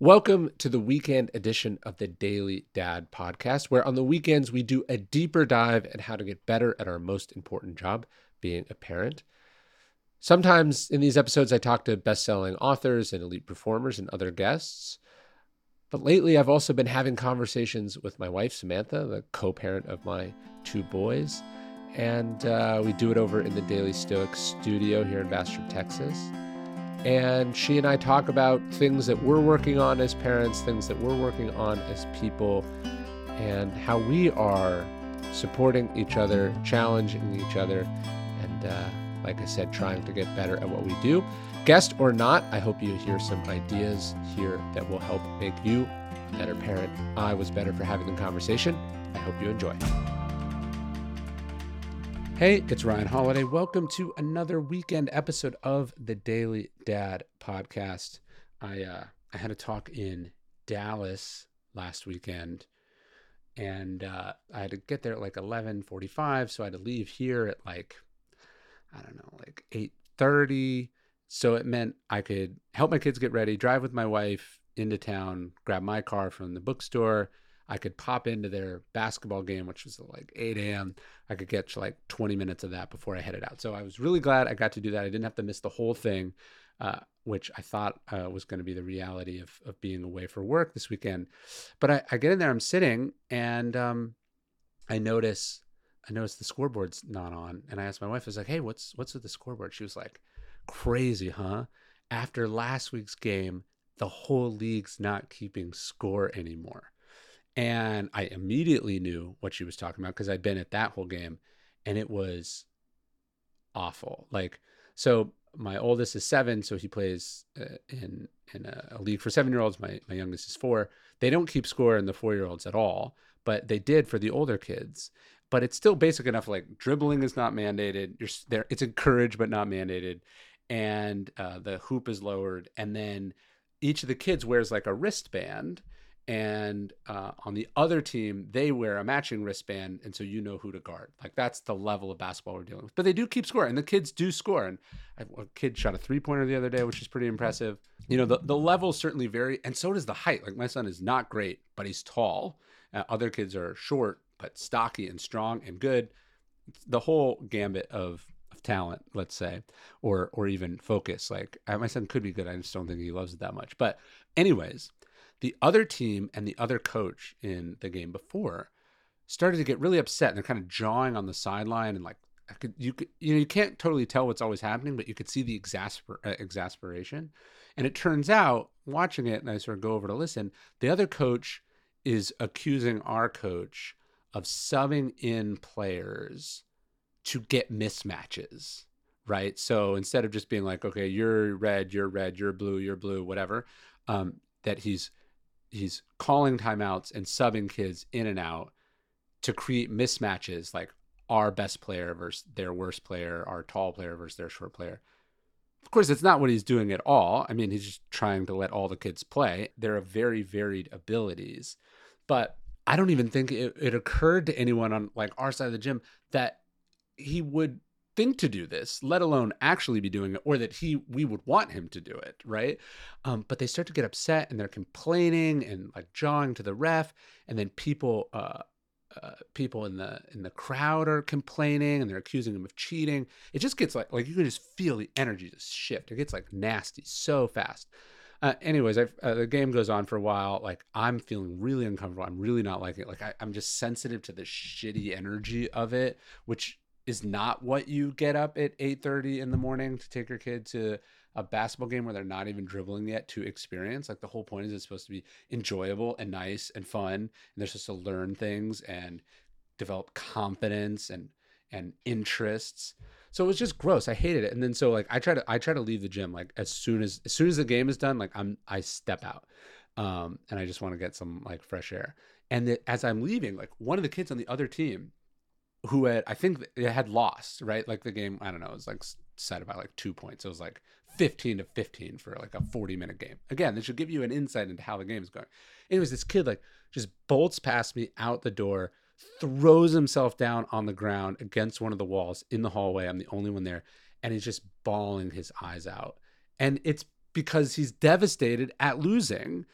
Welcome to the weekend edition of the Daily Dad podcast, where on the weekends we do a deeper dive at how to get better at our most important job, being a parent. Sometimes in these episodes, I talk to best selling authors and elite performers and other guests. But lately, I've also been having conversations with my wife, Samantha, the co parent of my two boys. And uh, we do it over in the Daily Stoic studio here in Bastrop, Texas. And she and I talk about things that we're working on as parents, things that we're working on as people, and how we are supporting each other, challenging each other, and uh, like I said, trying to get better at what we do. Guest or not, I hope you hear some ideas here that will help make you a better parent. I was better for having the conversation. I hope you enjoy. Hey, it's Ryan Holiday. Welcome to another weekend episode of the Daily Dad podcast. I uh, I had a talk in Dallas last weekend, and uh, I had to get there at like eleven forty five, so I had to leave here at like I don't know, like eight thirty. So it meant I could help my kids get ready, drive with my wife into town, grab my car from the bookstore I could pop into their basketball game, which was like 8 a.m. I could get like 20 minutes of that before I headed out. So I was really glad I got to do that. I didn't have to miss the whole thing, uh, which I thought uh, was going to be the reality of, of being away for work this weekend. But I, I get in there, I'm sitting, and um, I notice I notice the scoreboard's not on, and I asked my wife, I was like, "Hey, what's what's with the scoreboard?" She was like, "Crazy, huh? After last week's game, the whole league's not keeping score anymore." And I immediately knew what she was talking about because I'd been at that whole game and it was awful. Like, so my oldest is seven, so he plays uh, in in a, a, league for seven year olds. My my youngest is four. They don't keep score in the four year olds at all, but they did for the older kids. But it's still basic enough. Like dribbling is not mandated. You're there. It's encouraged but not mandated, and uh, the hoop is lowered, and then each of the kids wears like a wristband and uh, on the other team they wear a matching wristband and so you know who to guard. Like that's the level of basketball we're dealing with. But they do keep score and the kids do score. And a kid shot a three pointer the other day which is pretty impressive. You know the, the levels certainly vary and so does the height. Like my son is not great but he's tall. Uh, other kids are short but stocky and strong and good. The whole gambit of of talent let's say or or even focus. Like my son could be good. I just don't think he loves it that much. But anyways the other team and the other coach in the game before started to get really upset and they're kind of jawing on the sideline and like could you could you know you can't totally tell what's always happening but you could see the exasper, uh, exasperation. And it turns out watching it and I sort of go over to listen the other coach is accusing our coach of subbing in players to get mismatches right? So instead of just being like okay you're red you're red you're blue you're blue whatever um, that he's he's calling timeouts and subbing kids in and out to create mismatches like our best player versus their worst player, our tall player versus their short player. Of course, it's not what he's doing at all. I mean, he's just trying to let all the kids play. There are very varied abilities. But I don't even think it, it occurred to anyone on like our side of the gym that he would think to do this, let alone actually be doing it, or that he we would want him to do it, right? Um, but they start to get upset and they're complaining and like jawing to the ref, and then people uh, uh, people in the in the crowd are complaining and they're accusing him of cheating. It just gets like like you can just feel the energy just shift. It gets like nasty so fast. Uh, anyways, uh, the game goes on for a while. Like I'm feeling really uncomfortable. I'm really not liking it. Like I, I'm just sensitive to the shitty energy of it, which is not what you get up at 8:30 in the morning to take your kid to a basketball game where they're not even dribbling yet to experience. Like the whole point is it's supposed to be enjoyable and nice and fun, and they're supposed to learn things and develop confidence and and interests. So it was just gross. I hated it. And then so like I try to I try to leave the gym like as soon as as soon as the game is done, like I'm I step out. Um and I just want to get some like fresh air. And the, as I'm leaving, like one of the kids on the other team who had I think it had lost, right? Like the game, I don't know, it was like set about like two points. It was like 15 to 15 for like a 40 minute game. Again, this should give you an insight into how the game is going. Anyways, this kid like just bolts past me out the door, throws himself down on the ground against one of the walls in the hallway. I'm the only one there. And he's just bawling his eyes out. And it's because he's devastated at losing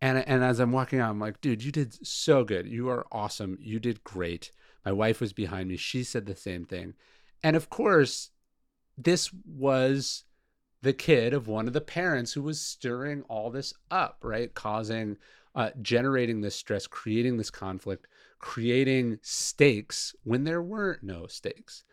And and as I'm walking out, I'm like, dude, you did so good. You are awesome. You did great. My wife was behind me. She said the same thing. And of course, this was the kid of one of the parents who was stirring all this up, right? Causing, uh, generating this stress, creating this conflict, creating stakes when there weren't no stakes.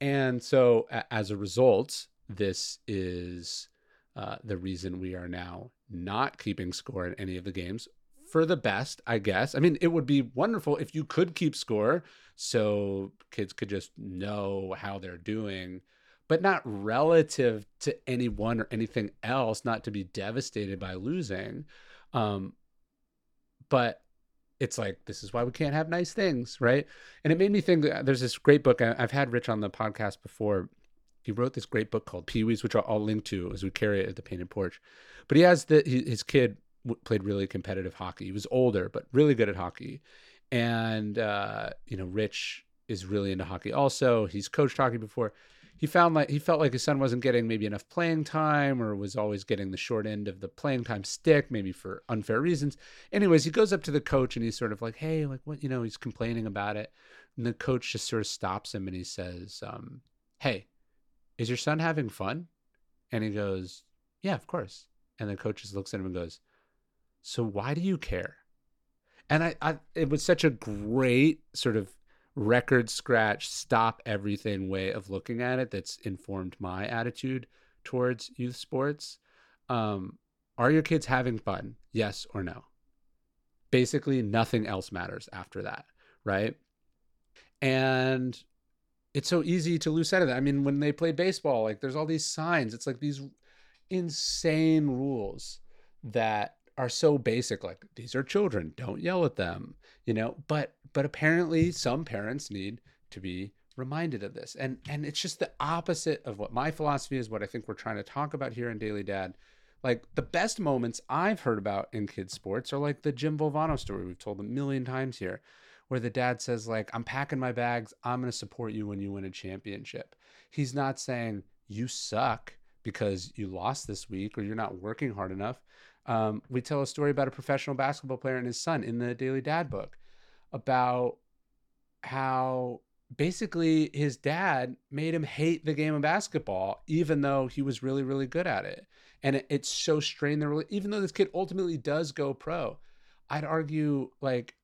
And so, a- as a result, this is uh, the reason we are now not keeping score in any of the games for the best, I guess. I mean, it would be wonderful if you could keep score so kids could just know how they're doing, but not relative to anyone or anything else, not to be devastated by losing. Um, but it's like this is why we can't have nice things, right? And it made me think. Uh, there's this great book I've had Rich on the podcast before. He wrote this great book called Pee Wees, which I'll, link to as we carry it at the painted porch. But he has the his kid played really competitive hockey. He was older, but really good at hockey. And uh, you know, Rich is really into hockey. Also, he's coached hockey before he found like he felt like his son wasn't getting maybe enough playing time or was always getting the short end of the playing time stick maybe for unfair reasons anyways he goes up to the coach and he's sort of like hey like what you know he's complaining about it and the coach just sort of stops him and he says um, hey is your son having fun and he goes yeah of course and the coach just looks at him and goes so why do you care and I, I it was such a great sort of record scratch, stop everything way of looking at it that's informed my attitude towards youth sports. Um, are your kids having fun? Yes or no? Basically, nothing else matters after that, right? And it's so easy to lose sight of that. I mean, when they play baseball, like there's all these signs. It's like these insane rules that are so basic like these are children don't yell at them you know? But but apparently some parents need to be reminded of this. And and it's just the opposite of what my philosophy is what i think we're trying to talk about here in daily dad. Like the best moments i've heard about in kids sports are like the jim Valvano story we've told a million times here where the dad says like i'm packing my bags. I'm going to support you when you win a championship. He's not saying you suck because you lost this week or you're not working hard enough um, we tell a story about a professional basketball player and his son in the Daily Dad book about how basically his dad made him hate the game of basketball, even though he was really, really good at it. And it, it's so strained the even though this kid ultimately does go pro. I'd argue like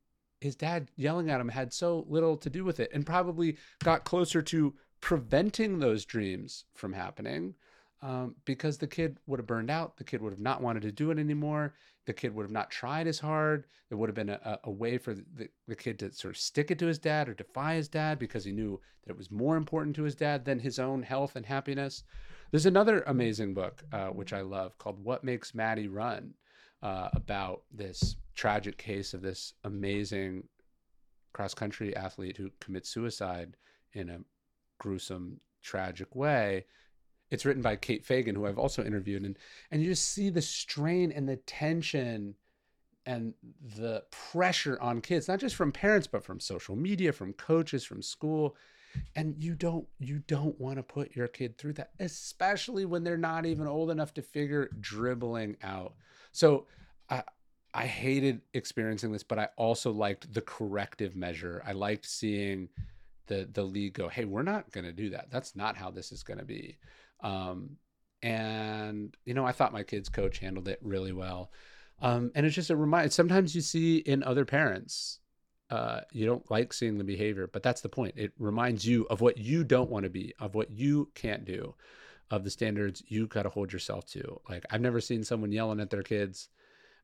his dad yelling at him had so little to do with it and probably got closer to preventing those dreams from happening um, because the kid would have burned out. The kid would have not wanted to do it anymore. The kid would have not tried as hard. There would have been a, a way for the, the kid to sort of stick it to his dad or defy his dad because he knew that it was more important to his dad than his own health and happiness. There's another amazing book, uh, which I love, called What Makes Maddie Run, uh, about this tragic case of this amazing cross country athlete who commits suicide in a gruesome, tragic way it's written by Kate Fagan, who I've also interviewed, and and you just see the strain and the tension and the pressure on kids, not just from parents, but from social media, from coaches, from school. And you don't you don't want to put your kid through that, especially when they're not even old enough to figure dribbling out. So I I hated experiencing this, but I also liked the corrective measure. I liked seeing the the league go, hey, we're not going to do that. That's not how this is going to be. Um, and you know, I thought my kids' coach handled it really well. Um, and it's just a reminder. Sometimes you see in other parents, uh, you don't like seeing the behavior, but that's the point. It reminds you of what you don't want to be, of what you can't do, of the standards you got to hold yourself to. Like I've never seen someone yelling at their kids,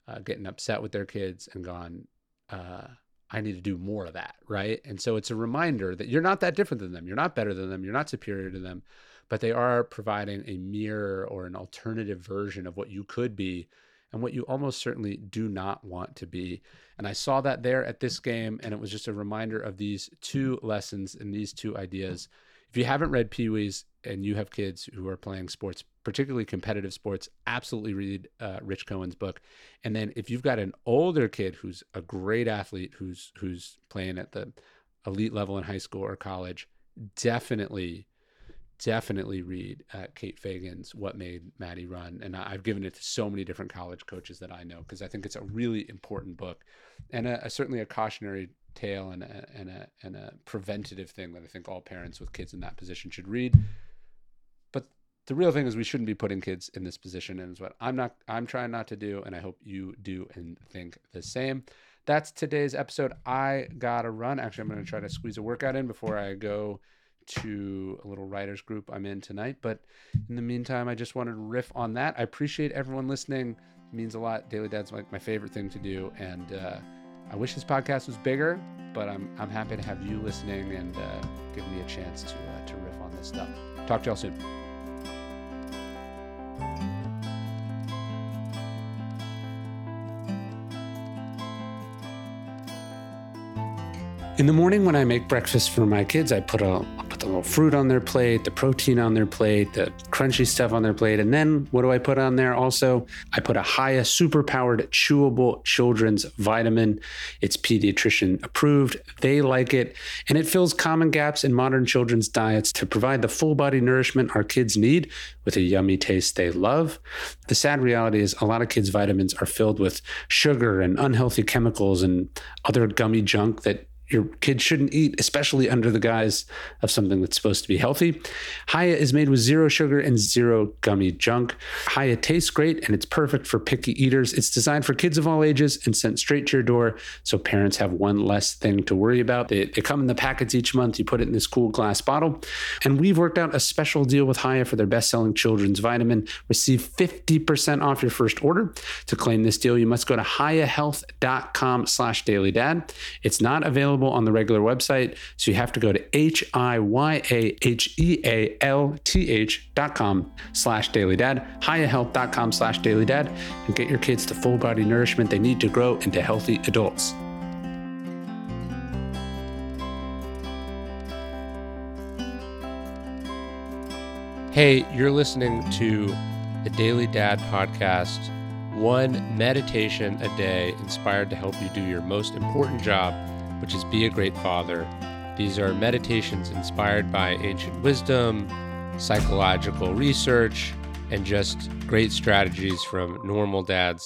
uh, getting upset with their kids, and gone, uh, "I need to do more of that." Right. And so it's a reminder that you're not that different than them. You're not better than them. You're not superior to them but they are providing a mirror or an alternative version of what you could be and what you almost certainly do not want to be. And I saw that there at this game, and it was just a reminder of these two lessons and these two ideas. If you haven't read Pee Wee's and you have kids who are playing sports, particularly competitive sports, absolutely read uh, Rich Cohen's book. And then if you've got an older kid who's a great athlete, who's who's playing at the elite level in high school or college, definitely definitely read uh, Kate Fagan's What Made Maddie Run. And I've given it to so many different college coaches that I know because I think it's a really important book and a, a, certainly a cautionary tale and a, and, a, and a preventative thing that I think all parents with kids in that position should read. But the real thing is we shouldn't be putting kids in this position and is what I'm not I'm trying not to do and I hope you do and think the same. That's today's episode. I gotta run. Actually, I'm gonna try to squeeze a workout in before I go to a little writers group I'm in tonight. But in the meantime, I just wanted to riff on that. I appreciate everyone listening. It means a lot. Daily Dad's like my favorite thing to do, and uh, I wish this podcast was bigger. But I'm I'm happy to have you listening and uh, give me a chance to uh, to riff on this stuff. Talk to y'all soon. In the morning when I make breakfast for my kids, I put a fruit on their plate, the protein on their plate, the crunchy stuff on their plate, and then what do I put on there? Also, I put a Hiya super powered chewable children's vitamin. It's pediatrician approved. They like it, and it fills common gaps in modern children's diets to provide the full body nourishment our kids need with a yummy taste they love. The sad reality is a lot of kids' vitamins are filled with sugar and unhealthy chemicals and other gummy junk that your kids shouldn't eat, especially under the guise of something that's supposed to be healthy. Hiya is made with zero sugar and zero gummy junk. Hiya tastes great and it's perfect for picky eaters. It's designed for kids of all ages and sent straight to your door so parents have one less thing to worry about. They, they come in the packets each month. You put it in this cool glass bottle. And we've worked out a special deal with Hiya for their best selling children's vitamin. Receive 50% off your first order. To claim this deal, you must go to hiyahealth.com slash dailydad. It's not available available on the regular website. So you have to go to H I Y A H E A L T H dot com slash daily dad, hiyahealth.com slash daily dad, and get your kids the full body nourishment they need to grow into healthy adults. Hey, you're listening to the Daily Dad Podcast. One meditation a day inspired to help you do your most important job which is Be a Great Father. These are meditations inspired by ancient wisdom, psychological research, and just great strategies from normal dads